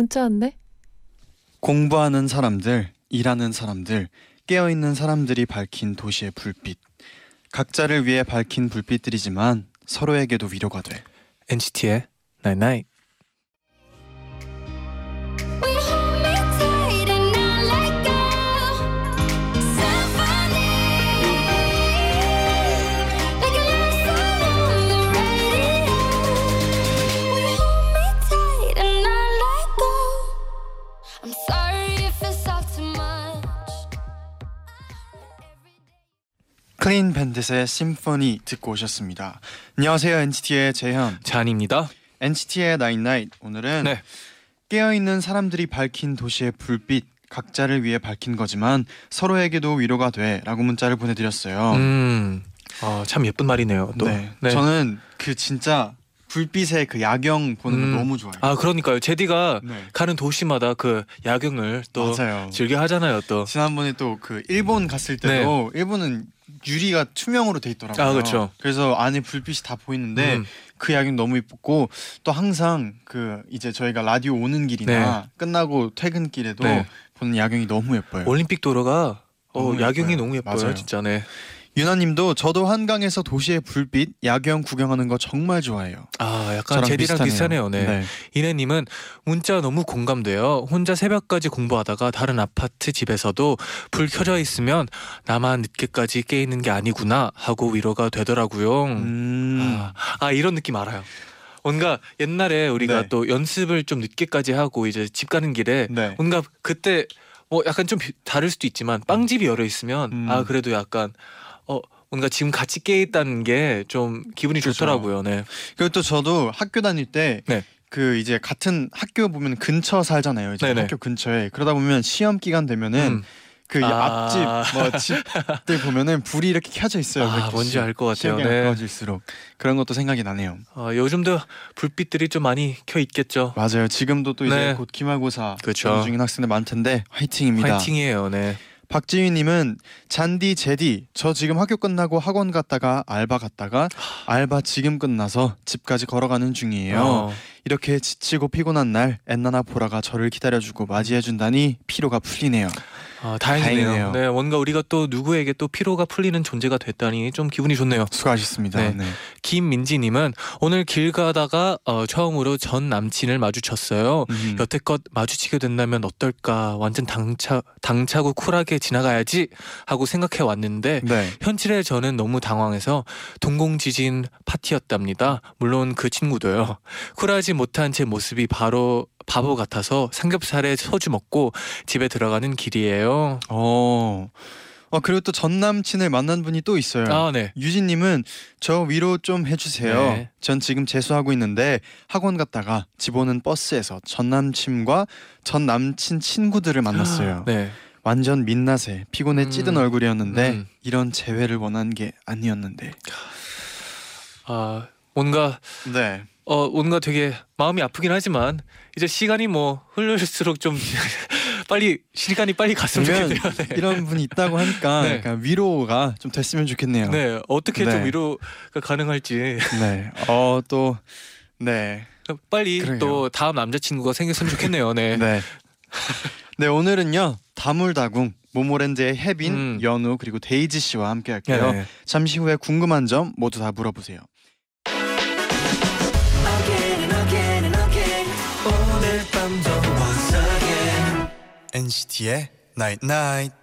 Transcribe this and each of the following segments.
문자 왔네. 공부하는 사람들, 일하는 사람들, 깨어있는 사람들이 밝힌 도시의 불빛. 각자를 위해 밝힌 불빛들이지만 서로에게도 위로가 돼. NCT의 Night Night. We Clean Bandit의 Symphony 듣고 오셨습니다. 안녕하세요 NCT의 재현. 쟈니입니다. NCT의 night night 오늘은 네. 깨어있는 사람들이 밝힌 도시의 불빛. 각자를 위해 밝힌 거지만 서로에게도 위로가 돼라고 문자를 보내드렸어요. 음. 아, 참 예쁜 말이네요. 또. 네. 저는 그 진짜 불빛의 그 야경 보는 음. 거 너무 좋아요. 아, 그러니까요. 제디가 네. 가는 도시마다 그 야경을 또 맞아요. 즐겨 하잖아요, 또. 지난번에 또 그 일본 갔을 때도 일본은 유리가 투명으로 돼 있더라고요. 네. 아, 그쵸. 그래서 안에 불빛이 다 보이는데 음. 그 야경 너무 이쁘고 또 항상 그 이제 저희가 라디오 오는 길이나 끝나고 퇴근길에도 네. 보는 야경이 너무 예뻐요. 올림픽 도로가 어, 너무 야경이 예뻐요. 너무 예뻐요, 맞아요. 진짜. 네. 유나님도 저도 한강에서 도시의 불빛 야경 구경하는 거 정말 좋아해요. 아, 약간 제디랑 비슷하네요. 네. 이내님은 문자 너무 공감돼요. 혼자 새벽까지 공부하다가 다른 아파트 집에서도 불 켜져 있으면 나만 늦게까지 깨 있는 게 아니구나 하고 위로가 되더라고요. 음. 아, 아, 이런 느낌 알아요. 뭔가 옛날에 우리가 네. 또 연습을 좀 늦게까지 하고 이제 집 가는 길에 네. 뭔가 그때 뭐 약간 좀 비- 다를 수도 있지만 빵집이 열려 있으면 음. 아 그래도 약간 어 뭔가 지금 같이 깨 있다는 게 좀 기분이 그죠. 좋더라고요. 네. 그리고 또 저도 학교 다닐 때 네. 그 이제 같은 학교 보면 근처 살잖아요. 이제 네네. 학교 근처에 그러다 보면 시험 기간 되면은 음. 그 아. 앞집 뭐 집들 보면은 불이 이렇게 켜져 있어요. 아, 뭔지 알 것 같아요. 네. 가까워질수록 그런 것도 생각이 나네요. 어, 요즘도 불빛들이 좀 많이 켜 있겠죠. 맞아요. 지금도 또 이제 네. 곧 기말고사. 준비 중인 학생들 많텐데 화이팅입니다. 화이팅이에요. 네. 박지윤님은 잔디 제디 저 지금 학교 끝나고 학원 갔다가 알바 갔다가 알바 지금 끝나서 집까지 걸어가는 중이에요. 어, 이렇게 지치고 피곤한 날 엔나나 보라가 저를 기다려주고 맞이해준다니 피로가 풀리네요. 아, 다행이네요. 다행이네요. 네, 뭔가 우리가 또 누구에게 또 피로가 풀리는 존재가 됐다니 좀 기분이 좋네요. 수고하셨습니다. 네. 네. 김민지님은 오늘 길 가다가 어, 처음으로 전 남친을 마주쳤어요. 음. 여태껏 마주치게 된다면 어떨까 완전 당차 당차고 쿨하게 지나가야지 하고 생각해 왔는데 네. 현실에 저는 너무 당황해서 동공 지진 파티였답니다. 물론 그 친구도요. 쿨하지 못한 제 모습이 바로 바보 같아서 삼겹살에 소주 먹고 집에 들어가는 길이에요. 어. 어 그리고 또 전 남친을 만난 분이 또 있어요. 아 네. 유진님은 저 위로 좀 해주세요. 네. 전 지금 재수하고 있는데 학원 갔다가 집 오는 버스에서 전 남친과 전 남친 친구들을 만났어요. 네. 완전 민낯에 피곤에 찌든 음. 얼굴이었는데 음. 이런 재회를 원한 게 아니었는데. 아 뭔가 네. 어 뭔가 되게 마음이 아프긴 하지만 이제 시간이 뭐 흐를수록 좀 빨리 시간이 빨리 갔으면 좋겠네요. 네. 이런 분이 있다고 하니까 네. 약간 위로가 좀 됐으면 좋겠네요. 네 어떻게 좀 네. 위로가 가능할지 네. 어 또 네. 빨리 그러게요. 또 다음 남자친구가 생겼으면 좋겠네요. 네. 네. 네 오늘은요 다물다궁 모모랜드의 혜빈, 음. 연우 그리고 데이지 씨와 함께 할게요. 네. 잠시 후에 궁금한 점 모두 다 물어보세요. NCT의 Night Night.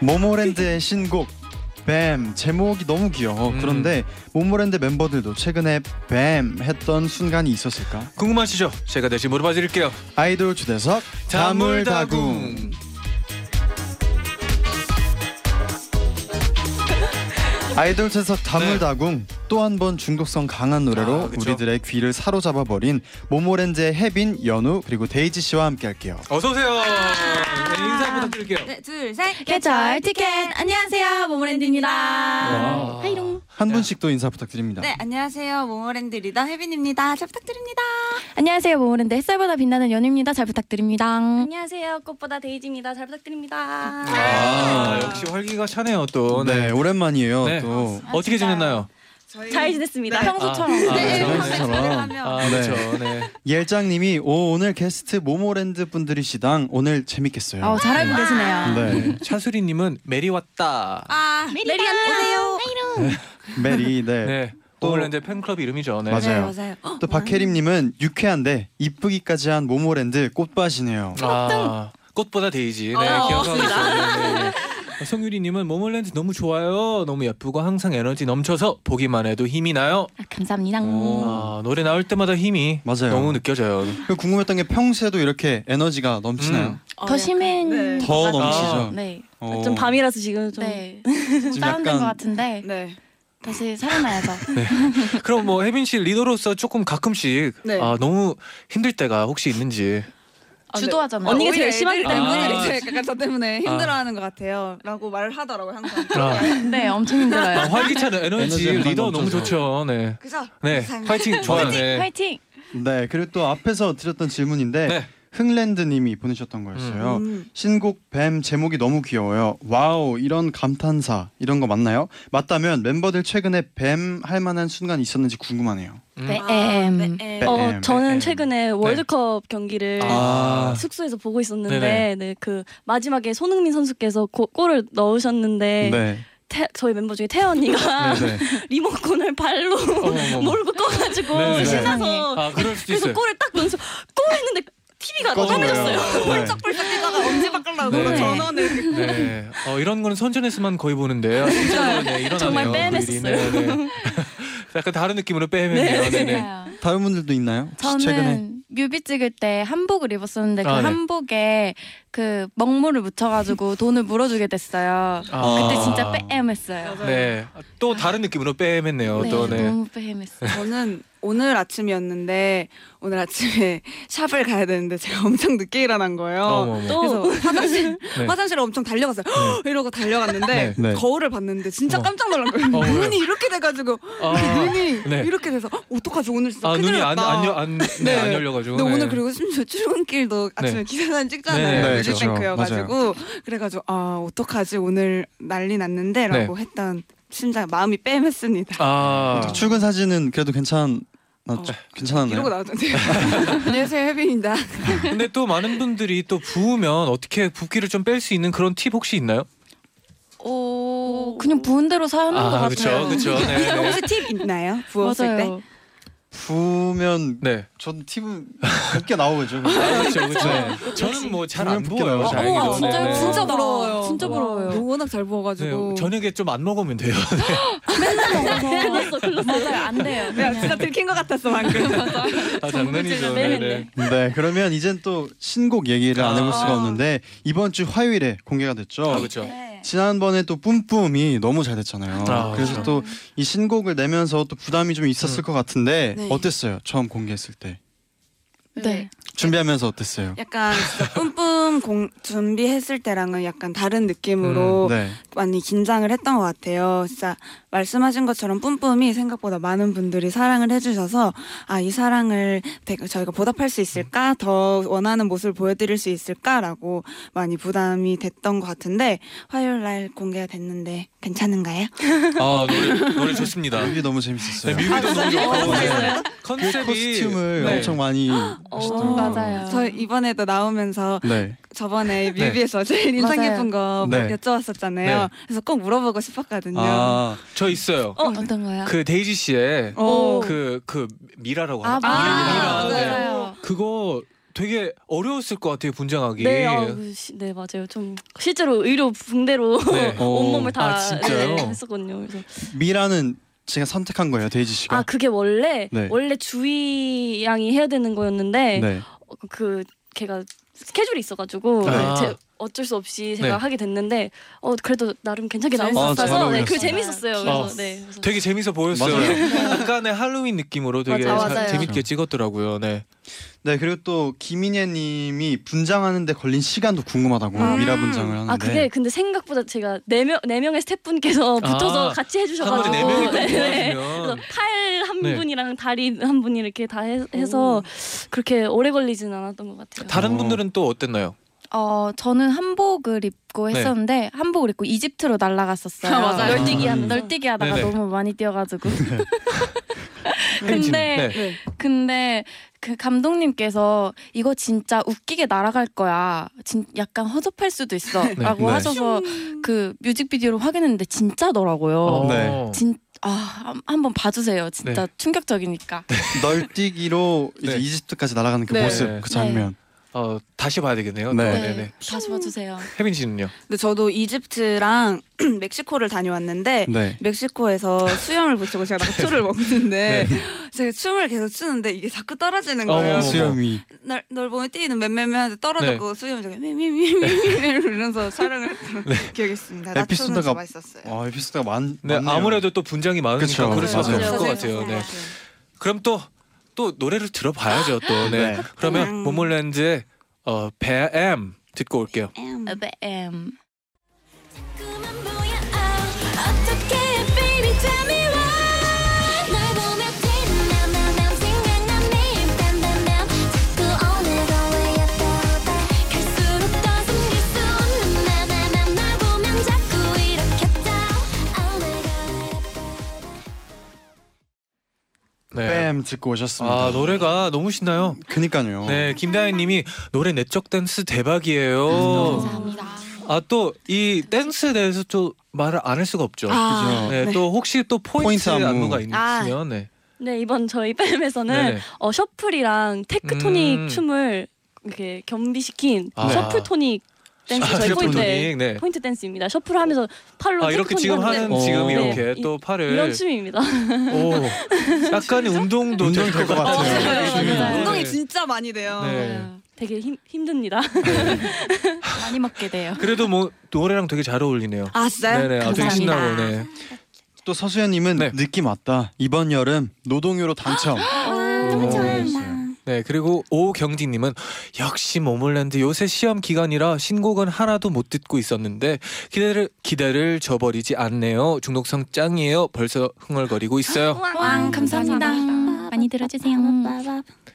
모모랜드의 신곡 뱀 제목이 너무 귀여워. 음. 그런데 모모랜드 멤버들도 최근에 뱀 했던 순간이 있었을까? 궁금하시죠? 제가 대신 물어봐 드릴게요. 아이돌 주대석 다물다궁. 아이돌 채석 다물다궁 또한 번 중독성 강한 노래로 아. 우리들의 귀를 사로잡아 버린 모모랜드의 혜빈, 연우 그리고 데이지 씨와 함께 할게요. 어서 오세요. 네, 인사 부탁드릴게요. 네, 둘, 셋. 계절 티켓 안녕하세요 모모랜드입니다. 와. 하이롱. 한 네. 분씩 또 인사 부탁드립니다. 네, 안녕하세요. 모모랜드 리더 혜빈입니다. 잘 부탁드립니다. 안녕하세요 모모랜드 햇살보다 빛나는 연우입니다. 잘 부탁드립니다. 안녕하세요 꽃보다 데이지입니다. 잘 부탁드립니다. 아, 역시 활기가 차네요 또. 네, 오랜만이에요. 네. 또 어떻게 지냈나요? 저희 잘 지냈습니다. 네. 평소처럼. 아, 네, 아, 그렇죠. 촬영하며 아, 네. 그렇죠. 네. 예장님이 오 오늘 게스트 모모랜드 분들이 시당 오늘 재밌겠어요. 어, 잘 알고 계시네요. 네, 차수리님은 메리 왔다. 아, 메리 안녕. 메리 네. 네. 또- 모모랜드 팬클럽 이름이죠. 네. 맞아요. 네, 맞아요. 또 박혜림님은 유쾌한데 이쁘기까지 한 모모랜드 꽃밭이네요. 아, 꽃보다 데이지. 네, 어, 기억하고 있어요. 네, 네, 네. 성유리님은 모모랜드 너무 좋아요. 너무 예쁘고 항상 에너지 넘쳐서 보기만 해도 힘이 나요. 아, 감사합니다. 오. 아, 노래 나올 때마다 힘이 맞아요. 너무 느껴져요. 그 궁금했던 게 평소에도 이렇게 에너지가 넘치나요? 음. 더 심한 네. 더. 넘치죠. 네. 어, 좀 밤이라서 지금 좀 네. 지금 다운된 약간- 것 같은데 네. 다시 살아나야죠. 그럼 뭐 혜빈 씨 리더로서 조금 가끔씩 네. 아, 너무 힘들 때가 혹시 있는지. 아, 주도하잖아요. 언니가 제일 심하기 때문에. 아. 제일 약간 저 때문에 힘들어하는 것 같아요. 라고 말을 하더라고요 항상. 아, 네, 엄청 힘들어요. 아, 활기찬 에너지 에너지가 리더 너무 넘쳐서. 좋죠. 네. 그죠? 네. 화이팅 좋아요. 네. 화이팅. 네 그리고 또 앞에서 드렸던 질문인데 네. 흥랜드님이 보내셨던 거였어요. 음. 신곡 BAAM 제목이 너무 귀여워요. wow 이런 감탄사 이런 거 맞나요? 맞다면 멤버들 최근에 BAAM 할 만한 순간 있었는지 궁금하네요. 음. 네, 아, 엠. 네. 네. 어 네. 저는 최근에 월드컵 경기를 아. 숙소에서 보고 있었는데 네네. 네, 그 마지막에 손흥민 선수께서 고, 골을 넣으셨는데 네. 태, 저희 멤버 중에 태연 언니가 네, 네. 리모컨을 발로 어머머머. 몰고 꺼가지고 네, 네. 신나서 아, 그럴 수도 그래서 있어요. 골을 딱 넣으면서 골 했는데 TV가 꺼내졌어요. 네. 펄쩍펄쩍 뛰다가 언제 바꾸려고 네. 전원을. 네. 어, 이런 거는 선전에서만 거의 보는데요. 진짜로 네, 일어나네요. 정말 그 일이. 뺨했었어요. 네, 네. 약간 다른 느낌으로 빼면요. 네. 네. 다른 분들도 있나요? 저는 최근에 뮤비 찍을 때 한복을 입었었는데 그 아, 네. 한복에 그 먹물을 묻혀가지고 돈을 물어주게 됐어요. 아. 그때 진짜 빼엠했어요. 네. 또 다른 느낌으로 빼맸네요. 네, 또 네. 너무 빼엠했어요. 저는 오늘 아침이었는데 오늘 아침에 샵을 가야 되는데 제가 엄청 늦게 일어난 거예요. 어머머. 또 그래서 화장실 네. 화장실에 엄청 달려갔어요. 헉! 이러고 달려갔는데 네. 네. 거울을 봤는데 진짜 어머. 깜짝 놀란 거예요. 어, 왜요? 눈이 이렇게 돼가지고 아, 눈이 네. 이렇게 돼서 어떡하지 오늘 진짜 아, 큰일 눈이 안, 났다. 안, 열- 안, 네. 네. 안 열려가지고. 근데 네. 오늘 그리고 심지어 출근길도 아침에 네. 기사단 찍잖아요. 네, 뮤직뱅크여가지고 그래가지고 아 어떡하지 오늘 난리 났는데라고 네. 했던 심장 마음이 뺨했습니다. 아. 출근 사진은 그래도 괜찮 아, 어. 괜찮았나요? 이러고 나왔던데. 안녕하세요 혜빈입니다. 근데 또 많은 분들이 또 부으면 어떻게 붓기를 좀 뺄 수 있는 그런 팁 혹시 있나요? 오, 그냥 부은 대로 사는 것 아, 같아요. 그렇죠. 그렇죠. 네. 네. 혹시 팁 있나요? 부었을 때? 맞아요. 부으면 네. 전 팁은 나오죠. 아, 그렇죠. 그렇죠. 저는 뭐 잘안 붓게 부어요. 나오죠. 다행히도. 우와, 진짜요? 네, 네. 진짜 부럽다. 부러워요. 진짜 부러워요. 와, 워낙 잘 네, 부어가지고. 저녁에 좀 안 먹으면 돼요. 클렀어, 클렀어. 맞아요, 안 돼요. 야. 진짜 들킨 것 같았어 방금. 아, 장난이죠. 네, 네, 네. 네, 그러면 이젠 또 신곡 얘기를 안 해볼 수가 아. 없는데 이번 주 화요일에 공개가 됐죠. 아, 그렇죠. 네. 지난번에 또 뿜뿜이 너무 잘 됐잖아요. 아, 그래서 그렇죠. 또이 신곡을 내면서 또 부담이 좀 있었을 음. 것 같은데 네. 어땠어요? 처음 공개했을 때 네. 준비하면서 어땠어요? 약간 진짜 뿜뿜 공, 준비했을 때랑은 약간 다른 느낌으로 네. 많이 긴장을 했던 것 같아요. 진짜 말씀하신 것처럼 뿜뿜이 생각보다 많은 분들이 사랑을 해주셔서 아 이 사랑을 저희가 보답할 수 있을까 더 원하는 모습을 보여드릴 수 있을까라고 많이 부담이 됐던 것 같은데 화요일 날 공개가 됐는데 괜찮은가요? 아, 노래, 노래 좋습니다. 뮤비 너무 네, 재밌었어요. 뮤비도 너무 좋고. 네. 그 컨셉이 costume을 네. 엄청 많이 어. 맞아요. 저 이번에도 나오면서 네. 저번에 뮤비에서 제일 인상 맞아요. 깊은 거 네. 여쭤봤었잖아요. 네. 그래서 꼭 물어보고 싶었거든요. 아, 저 있어요. 어, 어떤 거요? 그 데이지 씨의 어. 그, 그 미라라고 아, 하나? 맞아요. 미라. 네. 맞아요. 그거 되게 어려웠을 것 같아요, 분장하기. 네, 아, 그 시- 네 맞아요. 좀 실제로 의료 붕대로 네. 온 몸을 다 아, 진짜요? 네, 했었거든요. 그래서 미라는 제가 선택한 거예요, 데이지 씨가. 아 그게 원래 네. 원래 주희 양이 해야 되는 거였는데 네. 어, 그 걔가 스케줄이 있어가지고 아. 제 어쩔 수 없이 제가 네. 하게 됐는데 어 그래도 나름 괜찮게 나온 것 아, 잘 같아서 네, 어울렸어요. 그 재밌었어요. 그래서 어. 네. 그래서 되게 재밌어 보였어요. 약간의 할로윈 느낌으로 되게 맞아요, 자- 맞아요. 재밌게 찍었더라고요. 네. 네 그리고 또 김인혜님이 분장하는데 걸린 시간도 궁금하다고 음. 미라 분장을 하는데 아 그게 근데 생각보다 제가 네명 네 명의 스태프분께서 붙어서 아, 같이 한 해주셔가지고 네 명이 네, 네. 도와주면 그래서 팔한 네. 분이랑 다리 한 분이 이렇게 다 해, 서 그렇게 오래 걸리지는 않았던 것 같아요. 다른 어. 분들은 또 어땠나요? 어 저는 한복을 입고 네. 했었는데 한복을 입고 이집트로 날아갔었어요. 아, 맞아요. 널뛰기 음. 하면서 널뛰기 하다가 네네. 너무 많이 뛰어가지고. 혜진. 근데 네. 근데 그 감독님께서 이거 진짜 웃기게 날아갈 거야. 진 약간 허접할 수도 있어라고 네. 하셔서 그 뮤직비디오를 확인했는데 진짜더라고요. 어. 네. 진 아, 한- 한번 봐주세요. 진짜 네. 충격적이니까. 널뛰기로 이제 네. 이집트까지 날아가는 그 네. 모습 그 장면 어, 다시 봐야 되겠네요. 네. 네. 네, 네. 다시 봐주세요. 혜빈 씨는요? 근데 저도 이집트랑 멕시코를 다녀왔는데 네 멕시코에서 수염을 붙이고 제가 낙초를 먹는데 네. 제가 춤을 계속 추는데 이게 자꾸 떨어지는 거예요. 어머. 수염이 날, 널 보면 뛰는 맴맴매한테 떨어졌고 수염이 저기 미미미미미 이러면서 촬영을 했던 기억이 있습니다. 낙초는 에피소드가- 좀 맛있었어요. 아 에피소드가 많 네, 많네요. 아무래도 또 분장이 많으니까 그쵸. 그럴 수밖에 맞아요. 없을 것 같아요. 네. 그럼 또 또 노래를 들어봐야죠. 또 네. 네. 그러면 음. 모몰랜드의 어, 뱀 듣고 올게요. 음. 뱀. 네. BAAM 듣고 오셨습니다. 아 노래가 너무 신나요. 그니까요. 네, 김다혜님이 노래 내적 댄스 대박이에요. 감사합니다. 아 또 이 댄스에 대해서 좀 말을 안 할 수가 없죠. 그죠. 네, 또 혹시 또 포인트, 포인트 안무. 안무가 아. 있으면 네. 네 이번 저희 BAAM에서는 네네. 어, shuffle이랑 tecktonik 음. 춤을 이렇게 겸비시킨 아. shuffle tonik 댄스 아, 저희 포인트 네. 포인트 댄스입니다. shuffle을 하면서 팔로 아 이렇게 지금 하는 어. 지금 네. 이렇게 이- 또 팔을 이런 춤입니다. 오 약간의 운동도 운동 될 될것 것 같아요. 운동이 네. 진짜 많이 돼요. 네. 되게 힘 힘듭니다. 많이 먹게 돼요. 그래도 뭐 노래랑 되게 잘 어울리네요. 아 진짜요? 네네, 아, 되게 감사합니다. 신나고 네. 또 서수연님은 네. 느낌 왔다. 이번 여름 노동요로 당첨. 너무 잘한다. 네 그리고 오경진님은 역시 모몰랜드 요새 시험 기간이라 신곡은 하나도 못 듣고 있었는데 기대를 기대를 저버리지 않네요. 중독성 짱이에요. 벌써 흥얼거리고 있어요. 왕 감사합니다. 많이 들어주세요.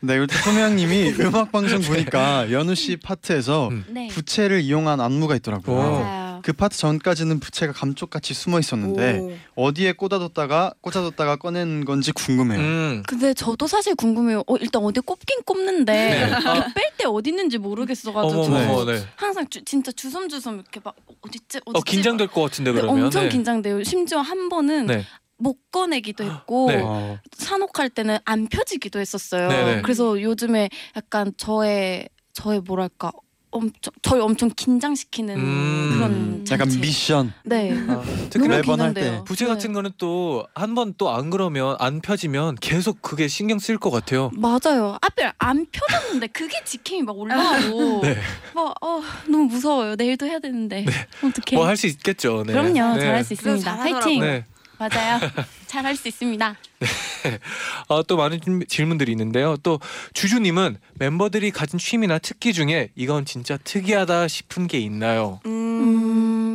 네, 그리고 소명님이 음악 방송 보니까 연우 씨 파트에서 음. 네. 부채를 이용한 안무가 있더라고요. 오. 맞아요. 그 파트 전까지는 부채가 감쪽같이 숨어 있었는데 오. 어디에 꽂아뒀다가 꽂아뒀다가 꺼낸 건지 궁금해요. 음. 근데 저도 사실 궁금해요. 어, 일단 어디 꼽긴 꼽는데 네. 뺄때 어디 있는지 모르겠어가지고 네. 항상 주, 진짜 주섬주섬 이렇게 막 어디지 어디지 어 긴장될 것 같은데 네, 그러면. 엄청 네. 긴장돼요. 심지어 한 번은 네. 못 꺼내기도 했고 네. 어, 산옥할 때는 안 펴지기도 했었어요. 네네. 그래서 요즘에 약간 저의 저의 뭐랄까 엄청 저희 엄청 긴장시키는 음. 그런 약간 장치. 미션. 네. 아, 특히 너무 매번 할 긴장돼요. 때. 부채 네. 같은 거는 또 한 번 또 안 그러면 안 펴지면 계속 그게 신경 쓸것 같아요. 맞아요. 앞에 안 펴졌는데 그게 지킴이 막 올라오고 네. 막 어, 너무 무서워요. 내일도 해야 되는데 어떻게? 뭐할 수 있겠죠. 네. 그럼요. 네. 잘할 수 있습니다. 잘하더라고요. 화이팅. 네. 맞아요. 잘 할 수 있습니다. 어, 또 많은 질- 질문들이 있는데요. 또 주주님은 멤버들이 가진 취미나 특기 중에 이건 진짜 특이하다 싶은 게 있나요? 음.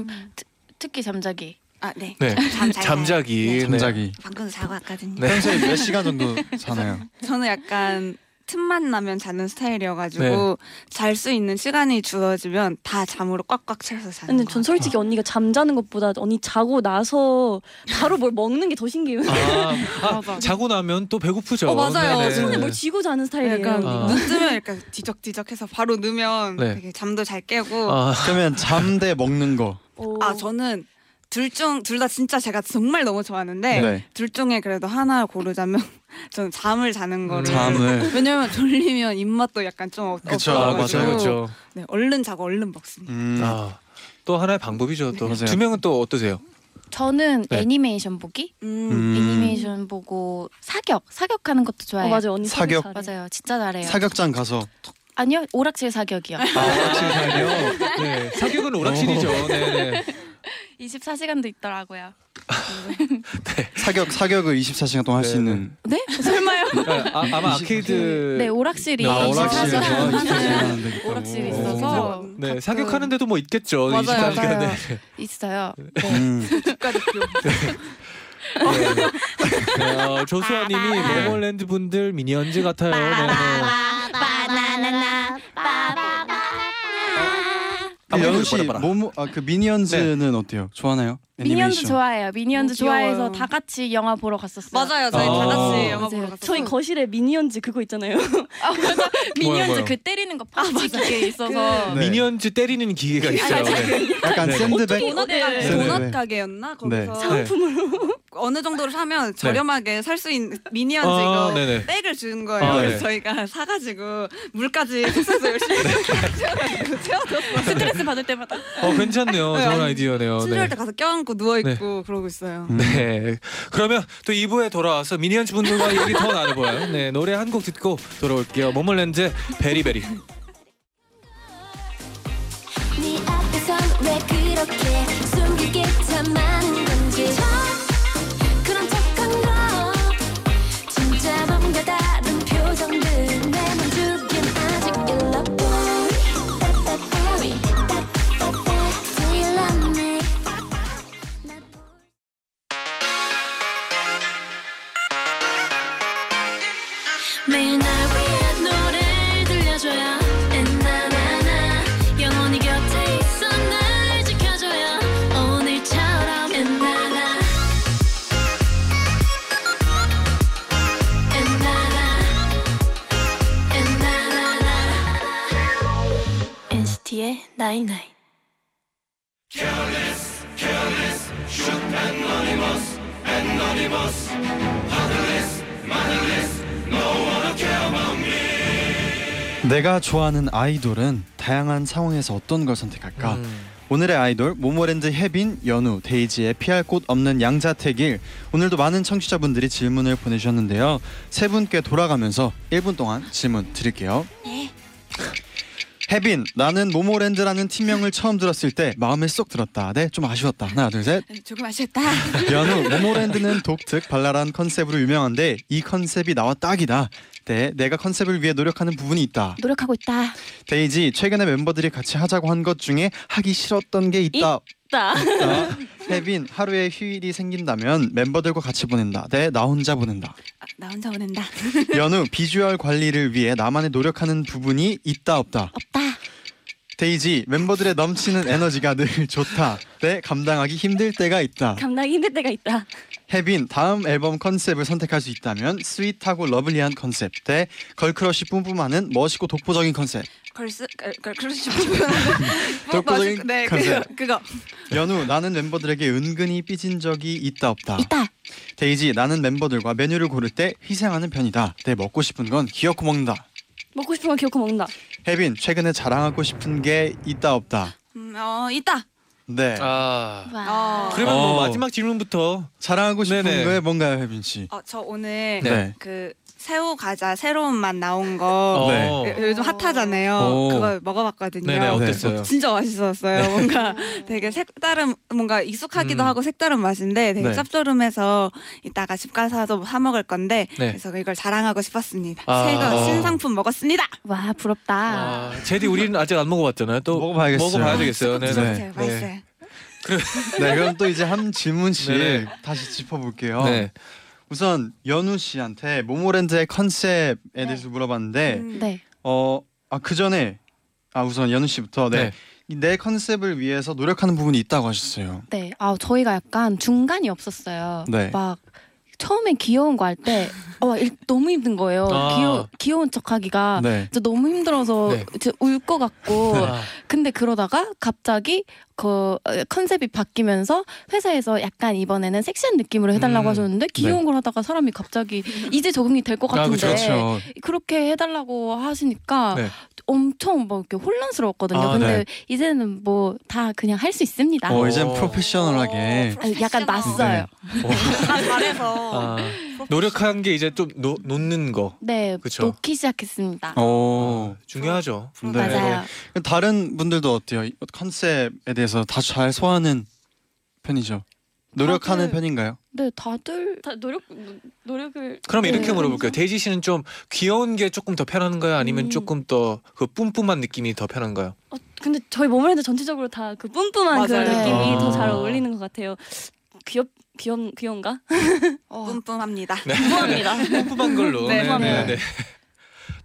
음, 트, 특히 잠자기. 아 네. 네. 잠잘 잠자기. 자요. 네. 잠자기. 방금 자고 왔거든요. 네. 평소에 몇 시간 정도 자나요? 저는 약간 틈만 나면 자는 스타일이어가지고 네. 잘수 있는 시간이 주어지면 다 잠으로 꽉꽉 채워서 자는 근데 것 전. 솔직히 언니가 잠자는 것보다 언니 자고 나서 바로 뭘 먹는 게 더 신기해요. 아, 아. 자고 나면 또 배고프죠. 어, 맞아요. 네네. 손에 뭘 쥐고 자는 스타일이에요. 아. 눈 뜨면 이렇게 뒤적뒤적해서 바로 넣으면 네. 되게 잠도 잘 깨고 아, 그러면 잠대 먹는 거. 오. 아 저는 둘 중 둘 다 진짜 제가 정말 너무 좋아하는데 네. 둘 중에 그래도 하나 고르자면 저는 잠을 자는 거를 잠을. 왜냐면 졸리면 입맛도 약간 좀 없- 그쵸, 아, 없어가지고 맞아요, 그렇죠. 네, 얼른 자고 얼른 먹습니다. 음. 아, 또 하나의 방법이죠. 또 맞아요. 두 명은 또 어떠세요? 저는 네. 애니메이션 보기. 음. 음. 애니메이션 보고 사격 사격하는 것도 어, 좋아해요. 맞아요. 언니 사격. 잘해. 맞아요. 진짜 잘해요. 사격장 가서 아니요 오락실 사격이요. 아, 오락실 사격. 네, 사격은 오락실이죠. 네, 네. 24시간도 있더라고요. 사격 사격을 24시간 동안 할 수 네, 있는 네? 설마요? 아, 아마 아케이드 네 오락실이 아, 오락실에서 24시간 24시간 하는 되겠다고. 오락실이 오. 있어서 네, 가끔- 사격하는 데도 뭐 있겠죠. 맞아요, 24시간 맞아요. 네. 있어요. 네. 음. 국가대표. 네, 어, 조수아님이 모모랜드 분들 미니언즈 같아요. 네, 네. 바나나나 바바바 아, 연우 씨. 모모 아그 미니언즈는 어때요? 좋아하나요? 미니언즈 애니메이션. 좋아해요. 미니언즈 어, 귀여워요. 좋아해서 다 같이 영화 보러 갔었어요. 맞아요. 저희 아. 다 같이 영화 맞아요. 보러 갔어요. 저희 거실에 미니언즈 그거 있잖아요. 미니언즈 뭐야? 그 때리는 거 파티 기계 있어서 네. 미니언즈 때리는 기계가 있어요. 네. 약간 네. 샌드백 도넛 네. 가게, 네. 도넛 네. 가게였나 네. 거기서 네. 어느 정도를 사면 저렴하게 살 수 있는 미니언즈 아, 이거 네네. 백을 주는 거예요. 아, 네. 그래서 저희가 사가지고 물까지 숙소에서 열심히 채워가지고 채워줬어요. 스트레스 받을 때마다 어, 괜찮네요. 네, 좋은 아니, 아이디어네요. 침실할 네. 때 가서 껴안고 누워 있고 그러고 있어요. 네. 그러면 또 2부에 돌아와서 미니언즈 분들과 얘기 더 나눠봐요. 네, 노래 한 곡 듣고 돌아올게요. 모모랜드 베리베리. 내가 좋아하는 아이돌은 다양한 상황에서 어떤 걸 선택할까? 음. 오늘의 아이돌 모모랜드 혜빈, 연우, 데이지의 피할 곳 없는 양자택일 오늘도 많은 청취자분들이 질문을 보내주셨는데요. 세 분께 돌아가면서 1분 동안 질문 드릴게요. 혜빈, 나는 모모랜드라는 팀명을 처음 들었을 때 마음에 쏙 들었다. 네, 좀 아쉬웠다. 하나, 둘, 셋. 조금 아쉽다. 연우, 모모랜드는 독특 발랄한 컨셉으로 유명한데 이 컨셉이 나와 딱이다. 네, 내가 컨셉을 위해 노력하는 부분이 있다. 노력하고 있다. 데이지, 최근에 멤버들이 같이 하자고 한 것 중에 하기 싫었던 게 있다. 나 있다. 혜빈, 하루에 휴일이 생긴다면 멤버들과 같이 보낸다. 네, 나 혼자 보낸다. 아, 나 혼자 보낸다. 연우, 비주얼 관리를 위해 나만의 노력하는 부분이 있다 없다. 없다. 데이지, 멤버들의 넘치는 에너지가 늘 좋다. 네, 감당하기 힘들 때가 있다. 감당이 힘들 때가 있다. 혜빈 다음 앨범 컨셉을 선택할 수 있다면 sweet하고 lovely한 컨셉 대 girl crush 뿜뿜하는 멋있고 독보적인 컨셉 girls girl- girl crush 싶은 독보적인 네 컨셉. 그거 그거 연우 나는 멤버들에게 은근히 삐진 적이 있다 없다 있다. 데이지 나는 멤버들과 메뉴를 고를 때 희생하는 편이다 네 먹고 싶은 건 기어코 먹는다 먹고 싶은 건 기어코 먹는다. 혜빈 최근에 자랑하고 싶은 게 있다 없다 음, 어 있다. 네 아. 와. 어, 그러면 뭐 어. 마지막 질문부터 자랑하고 싶은 네네. 게 뭔가요 혜빈 씨 어, 저 오늘 네. 그 새우 과자 새로운 맛 나온 거 네. 어. 요- 요즘 핫하잖아요. 오. 그거 먹어봤거든요. 네네 어땠어요? 진짜 맛있었어요. 뭔가 되게 색다른 뭔가 익숙하기도 음. 하고 색다른 맛인데 되게 네. 짭조름해서 이따가 집 가서도 사 먹을 건데 네. 그래서 이걸 자랑하고 싶었습니다. 아. 새거 신상품 먹었습니다. 와 부럽다. 아, 제디 우리는 아직 안 먹어봤잖아요. 또 먹어봐야겠어요. 먹어봐야 되겠어요. 네. 네네. 네. 맛있어요. 네 그럼 또 이제 한 질문씩 네네. 다시 짚어볼게요 네. 우선 연우 씨한테 모모랜드의 컨셉에 대해서 물어봤는데 음. 네. 어 아 그 전에 아 우선 연우 씨부터 네. 네. 이내 컨셉을 위해서 노력하는 부분이 있다고 하셨어요. 네. 아 저희가 약간 중간이 없었어요. 네. 막 처음엔 귀여운 거 할 때 어, 일- 너무 힘든 거예요. 아. 귀여 귀여운 척 하기가 네. 진짜 너무 힘들어서 네. 울 것 같고 아, 근데 그러다가 갑자기 그 어, 컨셉이 바뀌면서 회사에서 약간 이번에는 섹시한 느낌으로 해달라고 음. 하셨는데 귀여운 걸 하다가 사람이 갑자기 이제 적응이 될것 아, 같은데 그렇죠. 그렇게 해달라고 하시니까 네. 엄청 막 이렇게 혼란스러웠거든요. 아, 근데 네. 이제는 뭐 다 그냥 할 수 있습니다. 어 오. 이제 프로페셔널하게 아, 약간 낯서요. 아, 잘해서 아, 노력한 게 이제 좀 노, 놓는 거 네, 그쵸. 놓기 시작했습니다. 오. 중요하죠. 네. 맞아요. 다른 분들도 어때요? 이 컨셉에 대해서 다 잘 소화하는 편이죠. 노력하는 다들- 편인가요? 네, 다들 다 노력 노력을 그럼 이렇게 네. 물어볼게요. 데이지 씨는 좀 귀여운 게 조금 더 편한가요? 아니면 음. 조금 더 그 뿜뿜한 느낌이 더 편한가요? 어, 근데 저희 모모랜드 전체적으로 다 그 뿜뿜한 그 맞아요. 느낌이 아. 더 잘 어울리는 것 같아요. 귀엽 귀엽 귀여운가? 어, 뿜뿜합니다. 궁금합니다. 뿜뿜한 걸로. 네, 뿜뿜합니다.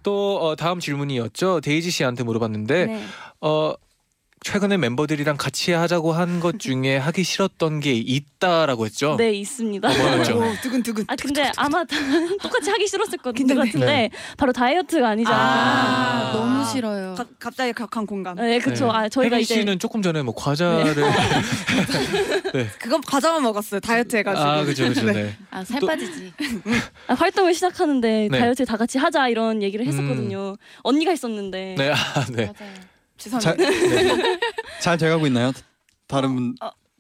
또 어, 다음 질문이었죠. 데이지 씨한테 물어봤는데 네. 어 최근에 멤버들이랑 같이 하자고 한 것 중에 하기 싫었던 게 있다라고 했죠. 네 있습니다. 어, 뭐였죠? 오, 두근두근. 아 근데 아마 다 똑같이 하기 싫었을 것 같은데 네. 바로 다이어트가 않나. 아, 아. 너무 싫어요. 가, 갑자기 격한 공감. 네, 그쵸. 네. 아, 저희가 이제 씨는 조금 전에 뭐 과자를 그거 과자만 먹었어요. 다이어트 해가지고. 아 그죠 그죠 네. 네. 아, 살 또- 빠지지. 아, 활동을 시작하는데 네. 다이어트 다 같이 하자 이런 얘기를 했었거든요. 언니가 있었는데. 네, 아, 네. 맞아요. 죄송합니다. 잘, 네. 잘 돼가고 있나요? 다른 분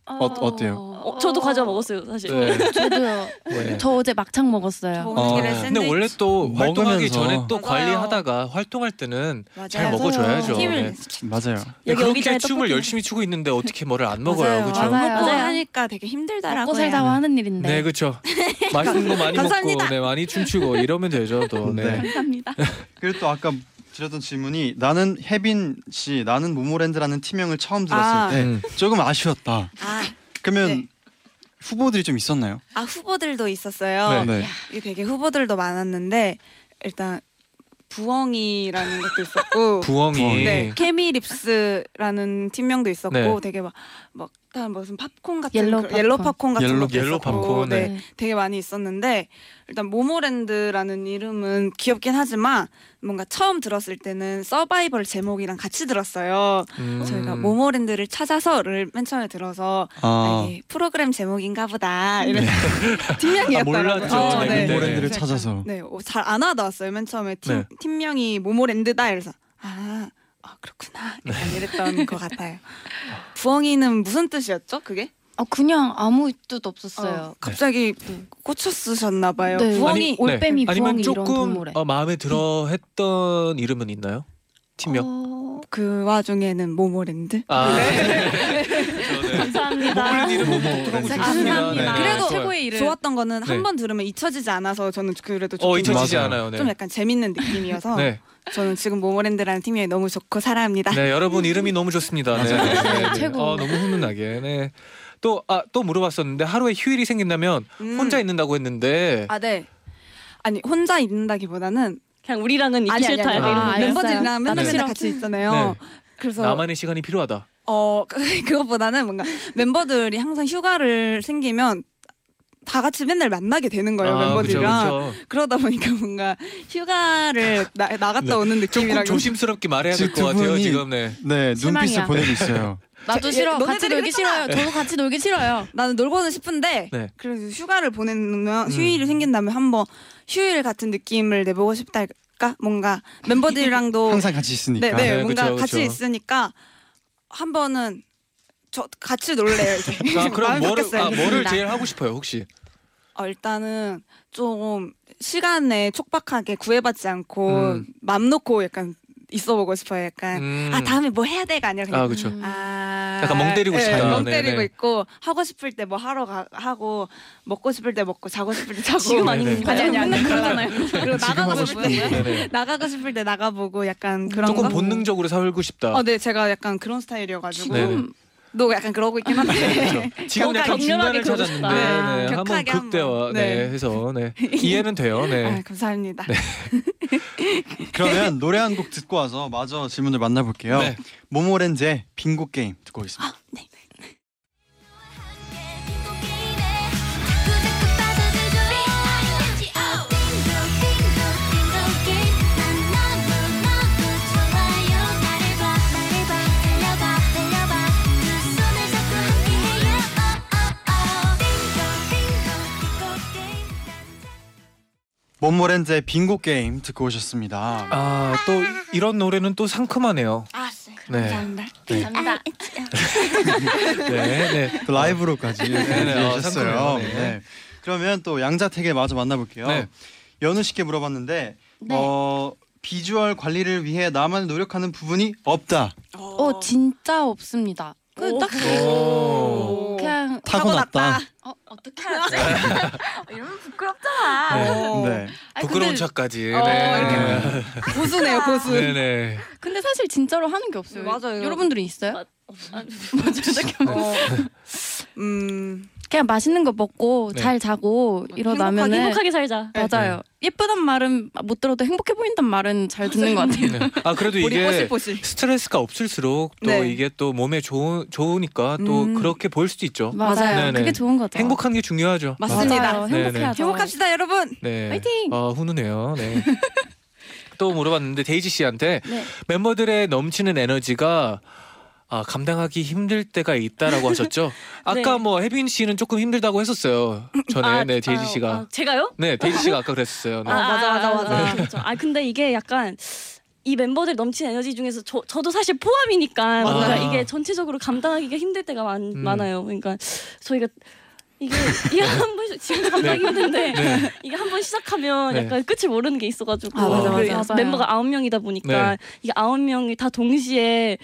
어, 어때요? 어, 저도 과자 먹었어요, 사실. 네. 저도요. 네. 저 어제 막창 먹었어요. 저 어, 오늘의 네. 근데 원래 또 활동하기 먹으면서. 전에 또 맞아요. 관리하다가 활동할 때는 잘 맞아요. 먹어줘야죠. 힘을 네. 맞아요. 여기 그렇게 의자에 춤을 떡볶이. 열심히 추고 있는데 어떻게 뭐를 안 먹어요, 맞아요. 그렇죠? 맞아요. 먹고. 하니까 되게 힘들더라고요. 먹고 살자고 하는 일인데. 네, 그렇죠. 맛있는 거 많이 감사합니다. 먹고, 네, 많이 춤추고 이러면 되죠, 또. 네. 네. 감사합니다. 그리고 또 아까 드렸던 질문이 나는 혜빈 씨, 나는 모모랜드라는 팀명을 처음 들었을 아. 때 음. 조금 아쉬웠다. 아, 그러면 네. 후보들이 좀 있었나요? 아 후보들도 있었어요. 네. 네. 이게 되게 후보들도 많았는데 일단 부엉이라는 것도 있었고 부엉이. 부엉이. 네, 케미립스라는 팀명도 있었고 네. 되게 막 막다 무슨 팝콘 같은 yellow 그런- yellow 팝콘. 같은 yellow- 것도 yellow 있었고 팝콘, 네. 네. 되게 많이 있었는데 일단 모모랜드라는 이름은 귀엽긴 하지만 뭔가 처음 들었을 때는 서바이벌 제목이랑 같이 들었어요. 음. 저희가 모모랜드를 찾아서를 맨 처음에 들어서 아, 아, 이게 프로그램 제목인가 보다 이런 팀명이었더라고요. 아, 몰랐죠. 어, 네, 네. 모모랜드를 그래서 찾아서. 네, 어, 잘안 와닿았어요. 맨 처음에 팀, 네. 팀명이 모모랜드다 이래서 아, 아 그렇구나. 약간 이랬던 것 같아요. 부엉이는 무슨 뜻이었죠? 그게? 아, 그냥 아무 뜻 없었어요. 어, 갑자기 꽂혀 쓰셨나 봐요. 네. 부엉이 아니, 올빼미, 아니면 부엉이 이런 조금 동물에. 어, 마음에 들어 했던 이름은 있나요? 팀명? 어, 그 와중에는 모모랜드. 아, 감사합니다. 너무 네. 좋습니다. 감사합니다. 네. 그래도. 최고의 이름. 좋았던 거는 네. 한번 들으면 잊혀지지 않아서 저는 그래도 어, 잊혀지지. 않아요. 네. 좀 약간 재밌는 느낌이어서 네. 저는 지금 모모랜드라는 팀이 너무 좋고 사랑합니다. 네, 여러분 이름이 너무 좋습니다. 네. 네. 최고. 어, 너무 훈훈하게. 네. 또, 아, 또 물어봤었는데 하루에 휴일이 생긴다면 음. 혼자 있는다고 했는데 아, 네. 아니 혼자 있는다기보다는 그냥 우리랑은 있기 싫다. 아니, 약간 이런 아. 멤버들이랑 맨날 맨날. 같이 있잖아요. 그래서 나만의 시간이 필요하다. 어 그것보다는 뭔가 멤버들이 항상 휴가를 생기면 다 같이 맨날 만나게 되는 거예요 아, 멤버들이랑 그죠, 그죠. 그러다 보니까 뭔가 휴가를 나, 나갔다 네. 오는 느낌이라 조심스럽게 말해야 될것두 같아요. 지금 네. 네, 눈빛을. 보내고 있어요. 나도 예, 싫어. 같이 놀기. 싫어요. 저도 같이 놀기 싫어요. 나는 놀고는 싶은데 네. 그래서 휴가를 보내면 음. 휴일이 생긴다면 한번 휴일 같은 느낌을 내보고 싶달까 뭔가 멤버들이랑도 항상 같이 있으니까. 네, 네, 네, 뭔가 그쵸, 같이 그쵸. 있으니까 한 번은 저 같이 놀래요 이제. 아, 그럼 마음이 뭐를, 바뀌었어요. 아, 뭐를. 제일 하고 싶어요, 혹시? 어, 일단은 좀 시간에 촉박하게 구애받지 않고 음. 맘 놓고 약간 있어 보고 싶어요. 약간 음. 아 다음에 뭐 해야 돼가 아니라 그냥 아, 그렇죠. 음. 아, 약간 멍 때리고 네, 싶다. 멍 네, 때리고 네. 있고 하고 싶을 때 뭐 하러 가, 하고 먹고 싶을 때 먹고 자고 싶을 때 자고 지금 네, 아닙니까? 아니, 아니, 아니, 맨날 그러잖아요. 그리고 나가고 싶을 때. 나가고 싶을 때 나가보고 약간 그런 조금 거. 본능적으로 살고 싶다. 어, 네, 제가 약간 그런 스타일이어가지고 네, 네. 너 약간 그러고 있긴 한데 그렇죠. 지금 약간 중간을 찾았는데 싶다. 네, 한번 극대화. 네. 네. 해서 네. 이해는 돼요. 네. 아, 감사합니다. 그러면 노래 한 곡 듣고 와서 마저 질문을 만나볼게요. 네. 모모랜드의 빙고 게임 듣고 오겠습니다. 모모랜드의 빙고 게임 듣고 오셨습니다. 아, 또 이런 노래는 또 상큼하네요. 아, 네. 감사합니다. 네. 감사합니다. 네, 네. 또 라이브로까지 네, 네. 어, 준비하셨어요. 상큼해요. 네. 네. 그러면 또 양자택일 마저 만나볼게요. 네. 연우 씨께 물어봤는데 네. 어 비주얼 관리를 위해 나만 노력하는 부분이 없다. 어 진짜 없습니다. 그 오. 딱 히 오. 그냥 타고났다. 어 어떻게 하지? 이러면 부끄럽잖아. 어. 네. 아니, 부끄러운 근데, 척까지. 어, 네. 고수네요 고수. 네네. 근데 사실 진짜로 하는 게 없어요. 맞아요. 여러분들이 있어요? 맞- 어, 음 그냥 맛있는 거 먹고 네. 잘 자고 일어나면은 행복하게 살자. 맞아요. 예쁘단 말은 못 들어도 행복해 보인단 말은 잘 듣는 것 같아요. 네. 아 그래도 이게 뽀실뽀실. 스트레스가 없을수록 또 네. 이게 또 몸에 좋은 좋으니까 또 음. 그렇게 보일 수도 있죠. 맞아요. 네네. 그게 좋은 거죠. 행복한 게 중요하죠. 맞습니다. 맞아요. 네네. 행복해야죠. 행복합시다 여러분. 네. 화이팅! 어, 훈훈해요. 네. 또 물어봤는데 데이지 씨한테 네. 멤버들의 넘치는 에너지가 아, 감당하기 힘들 때가 있다라고 하셨죠. 아까 네. 뭐 혜빈 씨는 조금 힘들다고 했었어요. 전에 아, 네 데이지 아, 씨가 아, 제가요? 네 데이지 씨가 아까 그랬었어요. 네. 아, 맞아, 맞아, 맞아. 아, 그렇죠. 아 근데 이게 약간 이 멤버들 넘치는 에너지 중에서 저, 저도 사실 포함이니까. 뭔가 이게 전체적으로 감당하기가 힘들 때가 많, 음. 많아요. 그러니까 저희가 이게 이게 한 번 지금 감당하기 힘든데 네. 이게 한 번 시작하면 네. 약간 끝을 모르는 게 있어가지고 아, 맞아, 그 맞아. 멤버가 아홉 명이다 보니까 네. 이게 아홉 명이 다 동시에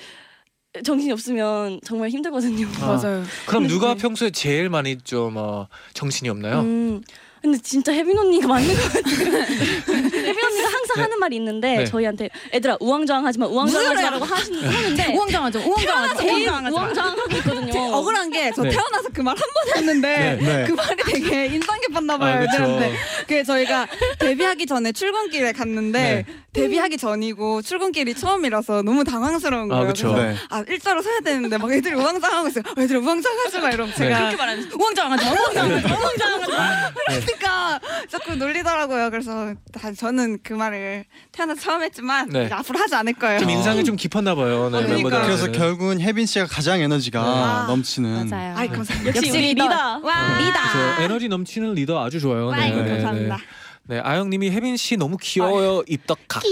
정신이 없으면 정말 힘들거든요. 아. 맞아요. 그럼 누가 네. 평소에 제일 많이 좀 어, 정신이 없나요? 음, 근데 진짜 혜빈 언니가 맞는 것 같아요. 혜빈 언니가 항상 네. 하는 말이 있는데 네. 저희한테 애들아 우왕좌왕하지 마, 우왕좌왕하지 마라고 하시는 하는데 우왕좌왕하죠. 우왕좌왕하죠. 우왕좌왕하고 있거든요. 억울한 게저 네. 태어나서 그 말 한 번 했는데 네. 그 말이 되게 인상 깊었나 아, 봐요. 그쵸. 애들한테. 그 저희가 데뷔하기 전에 출근길에 갔는데 네. 데뷔하기 전이고 출근길이 처음이라서 너무 당황스러운 아, 거예요. 그쵸. 그래서 네. 아 일자로 서야 되는데 막 애들이 우왕좌왕하고 있어요. 어, 애들이 우왕좌왕하지 마 이러면 제가 우왕좌왕하지 마, 우왕좌왕하지 마, 우왕좌왕하지 마. 그러니까 자꾸 놀리더라고요. 그래서 다 저는 그 말을 태어나서 처음 했지만 네. 이제 앞으로 하지 않을 거예요. 좀 인상이 좀 깊었나 봐요. 네, 어, 그러니까. 그래서 결국은 혜빈 씨가 가장 에너지가 아, 넘치는 맞아요. 아이 감사합니다. 역시 우리 리더. 와 그래서 에너지 넘치는 리더 아주 좋아요. 와, 이거 네, 감사합니다. 네. 네, 아영님이 혜빈 씨 너무 귀여워요. 입덕각.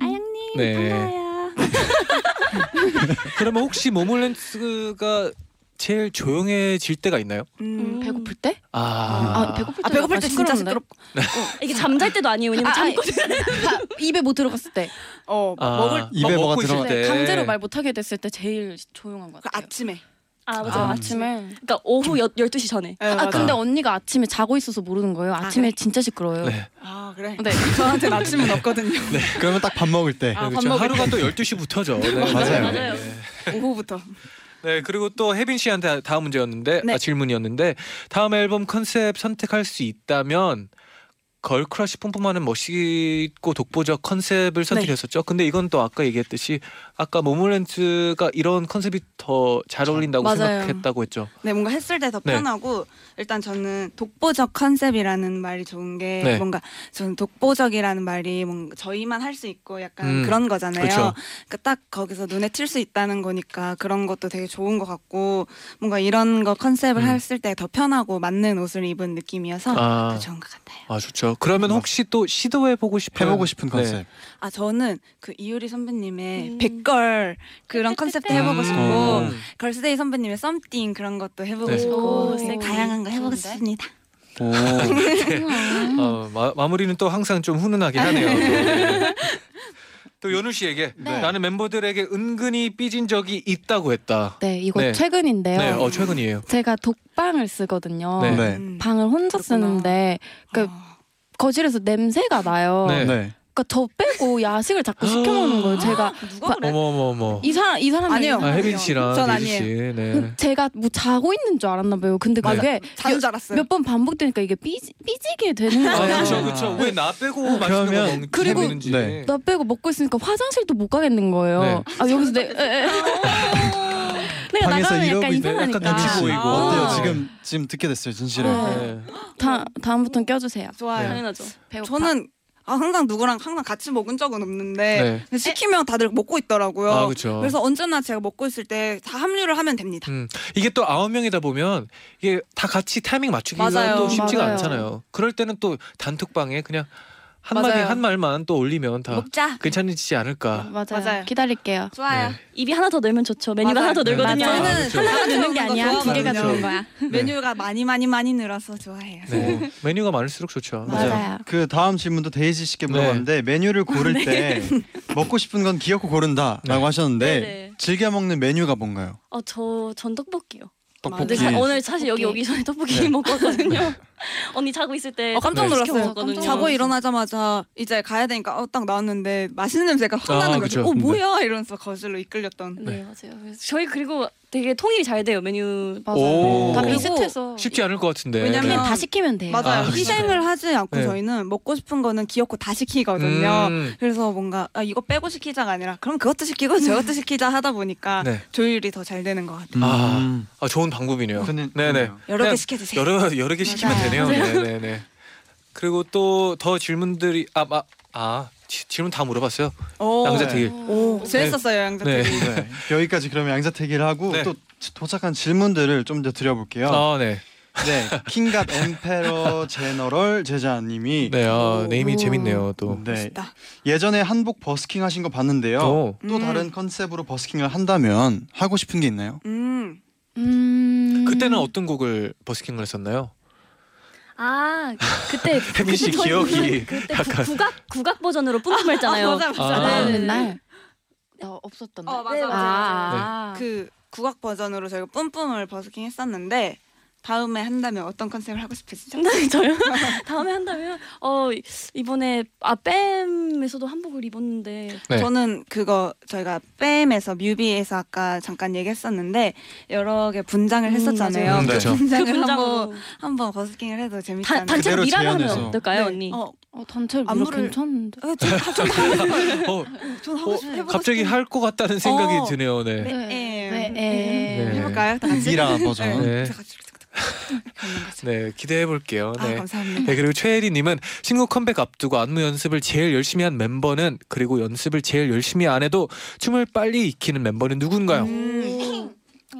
아영님 네. 반가워요. 그러면 혹시 모모랜드가 제일 조용해질 때가 있나요? 음, 음, 배고플 때? 아, 아, 배고플 때 아 배고플 때 진짜? 시끄럽. 이게 잠잘 때도 아니에요. 왜냐면 아, 잠고 아, 입에 못 들어갔을 때 어 아, 먹을 입에 막 뭐가 먹고 들어가- 때. 강제로 말 못하게 됐을 때 제일 조용한 것그 같아요. 아침에. 아 맞아 아, 요 아침에 그러니까 오후 여, 12시 전에. 네, 아. 근데 언니가 아침에 자고 있어서 모르는 거예요. 아침에 그래? 진짜 시끄러워요. 네. 아 그래. 네. 저한테는 아침은 없거든요. 그러면 딱 밥 먹을 때. 아, 밥 그렇죠. 먹을 하루가 또 12시부터죠. 네. 맞아요. 맞아요. 오후부터. 네, 그리고 또 혜빈 씨한테 다음 문제였는데 네. 아, 질문이었는데 다음 앨범 컨셉 선택할 수 있다면 걸크러쉬 뿜뿜하는 멋있고 독보적 컨셉을 선택했었죠. 근데 이건 또 아까 얘기했듯이 아까 모모랜드가 이런 컨셉이 더 잘 어울린다고 맞아요. 생각했다고 했죠. 네, 뭔가 했을 때 더 네. 편하고 일단 저는 독보적 컨셉이라는 말이 좋은 게 네. 뭔가 저는 독보적이라는 말이 뭔가 저희만 할 수 있고 약간 음, 그런 거잖아요. 그쵸. 그러니까 딱 거기서 눈에 띌 수 있다는 거니까 그런 것도 되게 좋은 것 같고 뭔가 이런 거 컨셉을 음. 했을 때 더 편하고 맞는 옷을 입은 느낌이어서 아. 더 좋은 것 같아요. 아 좋죠. 그러면 혹시 또 시도해 보고 싶은 해보고 싶은 네. 컨셉. 아 저는 그 이효리 선배님의 음. 백걸 그런 컨셉도 해보고 음. 싶고 음. 걸스데이 선배님의 썸띵 그런 것도 해보고 네. 싶고 오, 네, 다양한 거 해보고 좋은데? 싶습니다. 오. 어, 마, 마무리는 또 항상 좀 훈훈하긴 하네요. 네. 또 연우 씨에게 네. 나는 멤버들에게 은근히 삐진 적이 있다고 했다. 네, 이거 네. 최근인데요. 네, 어 최근이에요. 제가 독방을 쓰거든요. 네. 네. 음. 방을 혼자 그렇구나. 쓰는데 그 아. 거실에서 냄새가 나요. 네. 네. 그러니까 저 빼고 야식을 자꾸 시켜 먹는 거예요. 제가 누가 그래? 어머 어머 어머. 이 사람 이 사람이 아니요. 아, 혜빈 씨랑 전 데이지 씨. 아니에요. 네. 제가 뭐 자고 있는 줄 알았나 봐요. 근데 네. 그게 자는 줄 알았어요. 몇 번 반복되니까 이게 삐지, 삐지게 되는 아, 거예요. 그렇죠, 그렇죠. 왜 나 빼고 맛있는 거 그러면- 먹는 그리고- 재밌는지. 네. 나 빼고 먹고 있으니까 화장실도 못 가겠는 거예요. 네. 아 여기서 내 에, 에. 내가 방에서 나가면 이러고 약간 있네. 약간 이상하니까. 눈치 보이고. 어때요? 아. 지금 지금 듣게 됐어요, 진실을. 네. 네. 다 다음부터는 껴주세요. 좋아요. 당연하죠. 배고파. 저는 아, 항상 누구랑 항상 같이 먹은 적은 없는데 네. 시키면 다들 먹고 있더라고요. 아, 그렇죠. 그래서 언제나 제가 먹고 있을 때 다 합류를 하면 됩니다. 음, 이게 또 아홉 명이다 보면 이게 다 같이 타이밍 맞추기가 맞아요. 또 쉽지가 맞아요. 않잖아요. 그럴 때는 또 단톡방에 그냥 한 마디 맞아요. 한 말만 또 올리면 다 먹자. 괜찮지 않을까. 맞아요. 맞아요. 기다릴게요. 좋아요. 네. 입이 하나 더 늘면 좋죠. 메뉴가 맞아요. 하나 더 늘거든요. 맞아요. 저는 그렇죠. 하나가 하나 느는 게 아니야. 두 개가 좋아하거든요. 느는 거야. 메뉴가 많이 많이 많이 늘어서 좋아해요. 네. 메뉴가 많을수록 좋죠. 맞아요. 그 다음 질문도 데이지 씨께 물어봤는데 메뉴를 고를 때 먹고 싶은 건 귀엽고 고른다라고 네. 하셨는데 네네. 즐겨 먹는 메뉴가 뭔가요? 어, 저 전 떡볶이요. 떡볶이. 사- 오늘 사실 여기. 오기 전에 떡볶이 네. 먹었거든요. 언니 자고 있을 때 어, 깜짝 네. 놀랐어요. 시켜먹었거든요. 자고 일어나자마자 이제 가야 되니까 어, 딱 나왔는데 맛있는 냄새가 확 아, 나는. 거죠. 어 뭐야 이러면서 거실로 이끌렸던. 네, 맞아요. 저희 그리고 되게 통일이 잘 돼요 메뉴. 맞아요. 오. 다 비슷해서 쉽지 않을 것 같은데. 왜냐면 그냥 다 시키면 돼요. 맞아요. 아. 희생을 하지 않고 네. 저희는 먹고 싶은 거는 귀엽고 다 시키거든요. 음, 그래서 뭔가 아, 이거 빼고 시키자가 아니라 그럼 그것도 시키고 저것도 시키자 하다 보니까 네. 조율이 더 잘 되는 것 같아요. 아, 아, 좋은 방법이네요. 근데- 네네. 여러 개 시켜주세요. 여러 여러 개 시키면 맞아요. 되네요. 네네네. 그리고 또 더 질문들이 아아 아, 지- 질문 다 물어봤어요. 오, 양자택일. 오, 재밌었어요 양자택일. 네. 네. 여기까지 그러면 양자택일 하고 네. 또 도착한 질문들을 좀 더 드려볼게요. 아 네. 네, 킹갓 엠페러 제너럴 제자님이 네. 아, 오. 네이밍 재밌네요. 또. 네, 멋있다. 예전에 한복 버스킹 하신 거 봤는데요. 또. 또 음. 다른 컨셉으로 버스킹을 한다면 하고 싶은 게 있나요? 음. 음. 그때는 어떤 곡을 버스킹을 했었나요? 아 그때 혜민 씨 기억이 그때 약간 구, 국악 국악 버전으로 뿜뿜 했잖아요. 맞아 맞아. 아. 아, 네, 네, 맨날 나 없었던데. 어, 맞아, 네, 맞아. 아, 그 국악 버전으로 저희가 뿜뿜을 버스킹 했었는데 다음에 한다면 어떤 컨셉을 하고 싶으시죠? 장난이 저요? 다음에 한다면 어 이번에 아 뺨에서도 한복을 입었는데 네. 저는 그거 저희가 뺨에서 뮤비에서 아까 잠깐 얘기했었는데 여러 개 분장을 음, 했었잖아요. 맞아요. 음, 그렇죠. 그 분장을 그 한번 분장으로 한번 버스킹을 해도 않나요? 단체로 그대로 미라를 하면. 어떨까요 네. 언니? 어, 어, 밀어 안무를- 괜찮은데. 어, 좀, 좀 하고 어, 좀 하고 어, 싶- 해보고 갑자기 싶은- 할 것 같다는 생각이 어. 드네요. 네. 네. 네. 네. 네. 해볼까요? 다 같이? 미라 버전. 네. 다 같이 이렇게 하는 거죠. 네, 기대해 볼게요. 아 네. 감사합니다. 네 그리고 최혜리님은 신곡 컴백 앞두고 안무 연습을 제일 열심히 한 멤버는 그리고 연습을 제일 열심히 안 해도 춤을 빨리 익히는 멤버는 누군가요? 음.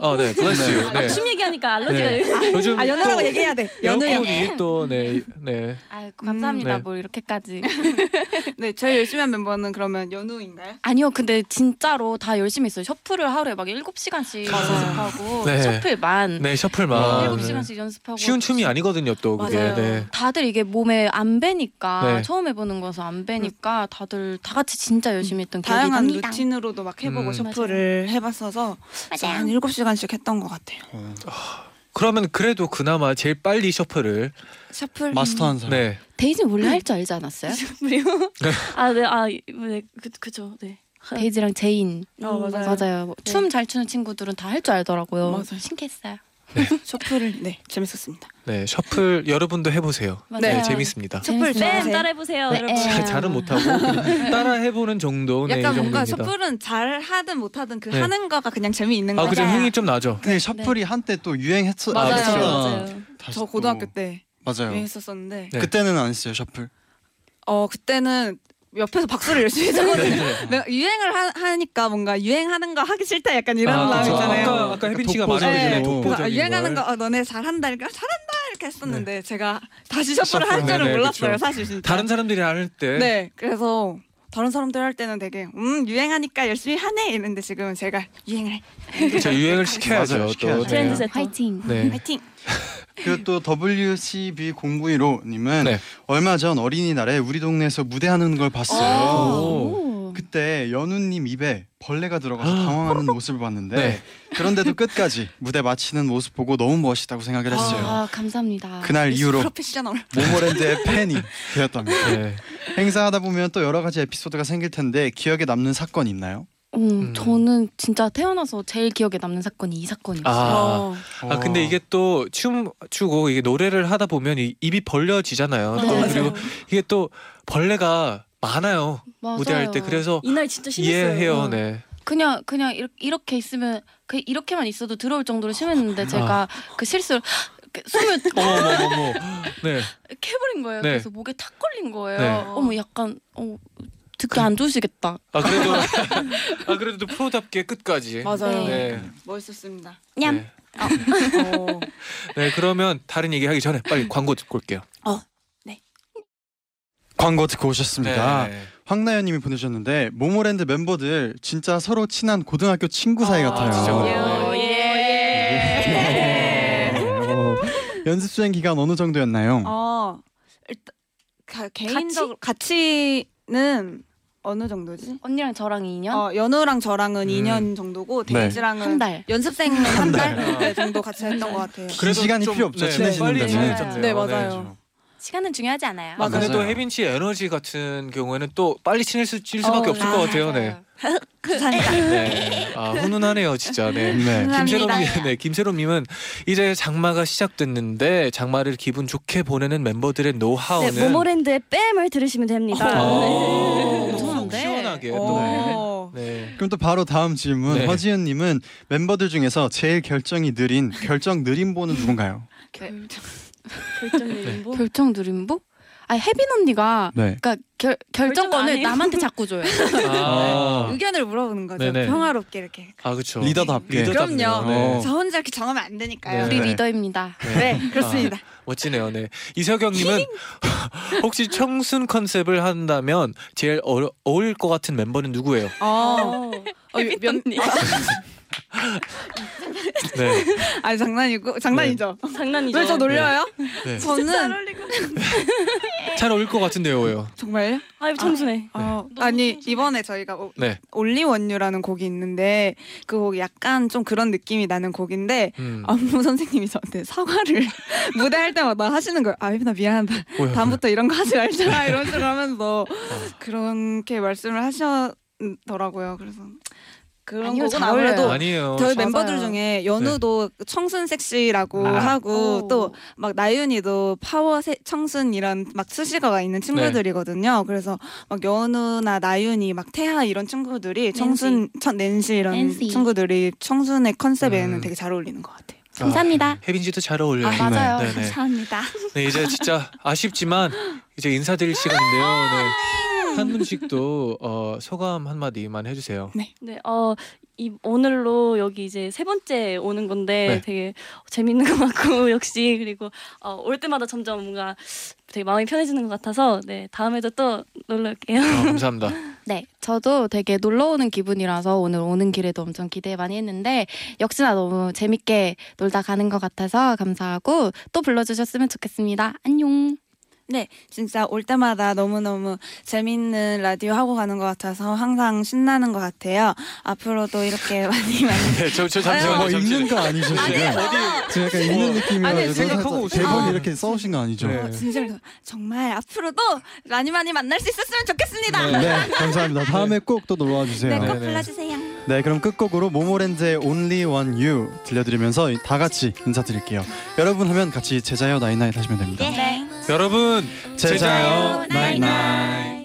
어, 네, bless you. 네. 춤 얘기하니까 알러지가 네. 요즘 아 연우라고 또 얘기해야 돼. 연우요. 연우이 또 네, 네. 아유, 감사합니다. 네. 뭐 이렇게까지. 네, 제일 열심히 한 멤버는 그러면 연우인가요? 아니요, 근데 진짜로 다 열심히 했어요. 셔플을 하루에 막 7시간씩 맞아요. 연습하고 네. 셔플만 네, 셔플만. 일곱 네. 7시간씩 연습하고 쉬운 춤이 아니거든요, 또 그게. 맞아요. 네. 다들 이게 몸에 안 배니까 네. 처음 해보는 거서 안 배니까 다들 다 같이 진짜 열심히 했던 기억이 다양한 납니다. 루틴으로도 막 해보고 음. shuffle을 해봤어서 맞아요. 한 7시간 씩 했던 것 같아요. 어, 그러면 그래도 그나마 제일 빨리 shuffle을 shuffle 마스터한 사람. 네. 데이지는 원래 할 줄 알지 않았어요? 그래요? 아, 네, 아, 네, 그, 그죠, 네. 데이지랑 제인 어, 맞아요. 맞아요. 춤잘 추는 친구들은 다 할 줄 알더라고요. 맞아요. 신기했어요. shuffle을 네 재밌었습니다. 네, shuffle 여러분도 해 보세요. 네, 맞아요. 재밌습니다. shuffle 네. 따라해보세요, 네. 여러분. 네. 잘은 못하고 따라 해보는 정도 네, 이 약간 뭔가 정도입니다. 셔플은 잘 하든 못 하든 그 네. 하는 거가 그냥 재미있는 아, 거죠. 그죠 흥이 좀 나죠. 근데 셔플이 한때 또 유행했어. 맞아요. 했었잖아. 맞아요. 다시 저 또- 고등학교 때 맞아요. 했었었는데 네. 그때는 안 했어요 셔플. 어 그때는 옆에서 박수를 열심히 쳤거든요. 내가 유행을 하, 니까 뭔가 유행하는 거 하기 싫다 약간 이런 아, 마음 그쵸. 있잖아요. 아까 아까 혜빈 씨가 독보적으로. 말한 네. 네, 아, 유행하는 걸. 거 어, 너네 잘한다 이렇게 잘한다 이렇게 했었는데 제가 다시 셔플을 셔플, 할 줄은 네네, 몰랐어요 그쵸. 사실 진짜. 다른 사람들이 할 때. 네 그래서 다른 사람들 할 때는 되게 음 유행하니까 열심히 하네 이랬는데 지금 제가 유행을 해. 그쵸, 유행을 시켜야죠. 트렌드 네. 세터. 화이팅. 네. 파이팅. 그리고 또 WCB091호 님은 네. 얼마 전 어린이날에 우리 동네에서 무대하는 걸 봤어요. 오. 그때 연우님 입에 벌레가 들어가서 당황하는 모습을 봤는데 네. 그런데도 끝까지 무대 마치는 모습 보고 너무 멋있다고 생각을 했어요. 아, 감사합니다. 그날 이후로 프로페셔널. 모모랜드의 팬이 되었답니다. 네. 행사하다 보면 또 여러 가지 에피소드가 생길 텐데 기억에 남는 사건 있나요? 음, 저는 진짜 태어나서 제일 기억에 남는 사건이 이 사건이었어요. 아. 어. 아 근데 이게 또 춤 추고 이게 노래를 하다 보면 이, 입이 벌려지잖아요. 또 맞아요. 그리고 이게 또 벌레가 많아요 맞아요. 무대할 때 그래서 이날 진짜 심했어요. 이해해요. 어. 네. 그냥 그냥 이렇게, 이렇게 있으면 그 이렇게만 있어도 들어올 정도로 심했는데 제가 그 실수를 이렇게 숨을 어머머머머. 네. 해버린 거예요. 네. 그래서 목에 탁 걸린 거예요. 네. 어머 약간 어 듣기 안 좋으시겠다. 아 그래도 아 그래도 또 프로답게 끝까지. 맞아요. 네. 멋있었습니다. 냠. 네. 어. 네 그러면 다른 얘기하기 전에 빨리 광고 듣고 올게요. 광고 듣고 오셨습니다. 네. 황나연님이 보내주셨는데 모모랜드 멤버들 진짜 서로 친한 고등학교 친구 사이 아, 같아요. 진짜 어, 예. 어, 연습 수행 기간 어느 정도였나요? 어 일단 가- 개인적 가치는 어느 정도지? 언니랑 저랑 2년? 어 연우랑 저랑은 음. 2년 정도고 네. 데이지랑은 한 달. 연습생은 한달 달. 네, 정도 같이 했던 것 같아요. 긴 시간이 필요 없죠, 친해지는 빨리 데는. 친해졌네요. 네, 맞아요. 시간은 중요하지 않아요. 맞아요. 그래도 맞아요. 혜빈 씨 에너지 같은 경우에는 또 빨리 친해질 질 수밖에 어, 없을 것 같아요. 네. 감사합니다. 네. 아 훈훈하네요, 진짜. 네. 네. 김세롬님, 네, 김세롬님은 이제 장마가 시작됐는데 장마를 기분 좋게 보내는 멤버들의 네, 노하우는 모모랜드의 뺨을 들으시면 됩니다. 아, 네. 너무? 시원하게 또. 어. 네. 그럼 또 바로 다음 질문 네. 허지은님은 멤버들 중에서 제일 결정이 느린 결정 느린 보는 누군가요? 결정 분. 결정 누림보? 아니 혜빈 언니가 네. 그러니까 결, 결정 결정권을. 남한테 자꾸 줘요. 아, 의견을 물어보는 거죠. 네네. 평화롭게 이렇게. 아 그렇죠. 리더답게. 그럼요. 네. 저 혼자 이렇게 정하면 안 되니까요. 네. 우리 리더입니다. 네, 그렇습니다. 아, 멋지네요. 네. 이석영님은 혹시 청순 컨셉을 한다면 제일 어, 어울릴 것 같은 멤버는 누구예요? 어, 어. 어, 면, 네. 아니 장난이고 장난이죠. 장난이죠. 왜 저 놀려요? 네. 저는 잘 어울릴 것 같은데요, 왜요? 정말요? 아, 청순해. 어, 아니 이번에 저희가 오- 네. 올리 원유라는 곡이 있는데 그 곡이 약간 좀 그런 느낌이 나는 곡인데 음. 안무 선생님이 저한테 사과를 무대 할 때마다 하시는 거예요. 아 혜빈아 미안하다. 왜요? 다음부터 이런 거 하지 말자 이런 식으로 하면서 그렇게 말씀을 하셨더라고요. 그래서 그런 아니요, 곡은. 아무래도 아니에요. 저희 맞아요. 멤버들 중에 연우도 청순 섹시라고 아. 하고 오. 또막 나윤이도 파워 세, 청순 이런 막 수식어가 있는 친구들이거든요. 그래서 막 연우나 나윤이 막 태하 이런 친구들이 청순 천 낸시 이런 낸시. 친구들이 청순의 컨셉에는 음. 되게 잘 어울리는 것 같아요. 감사합니다. 혜빈 씨도 잘 어울려요. 아, 맞아요. 네, 네. 감사합니다. 네, 이제 진짜 아쉽지만 이제 인사드릴 시간인데요. 네. 한 분씩도 어, 소감 한 마디만 해주세요. 네, 어, 이 오늘로 여기 이제 세 번째 오는 건데 네. 되게 재밌는 것 같고 역시 그리고 어, 올 때마다 점점 뭔가 되게 마음이 편해지는 것 같아서 네 다음에도 또 놀러 올게요. 어, 감사합니다. 네, 저도 되게 놀러 오는 기분이라서 오늘 오는 길에도 엄청 기대 많이 했는데 역시나 너무 재밌게 놀다 가는 것 같아서 감사하고 또 불러주셨으면 좋겠습니다. 안녕. 네, 진짜 올 때마다 너무너무 재밌는 라디오 하고 가는 것 같아서 항상 신나는 것 같아요. 앞으로도 이렇게 많이 많이 네, 저, 저뭐 잠시만요. 잠시. 읽는 거 아니죠 지금? 제가 약간 읽는 느낌이라서 생각하고 살짝 오신 대본 거예요. 이렇게 써오신 거 아니죠? 네. 어, 진심으로 정말 앞으로도 많이 많이 만날 수 있었으면 좋겠습니다. 네, 감사합니다. 다음에 꼭 또 놀러와 주세요. 네, 꼭 네, 네. 불러주세요. 네, 그럼 끝곡으로 모모랜드의 Only One You 들려드리면서 다 같이 인사드릴게요. 여러분 하면 같이 제자요 나이나이 하시면 됩니다. 네. 여러분 제자요 나잇나잇.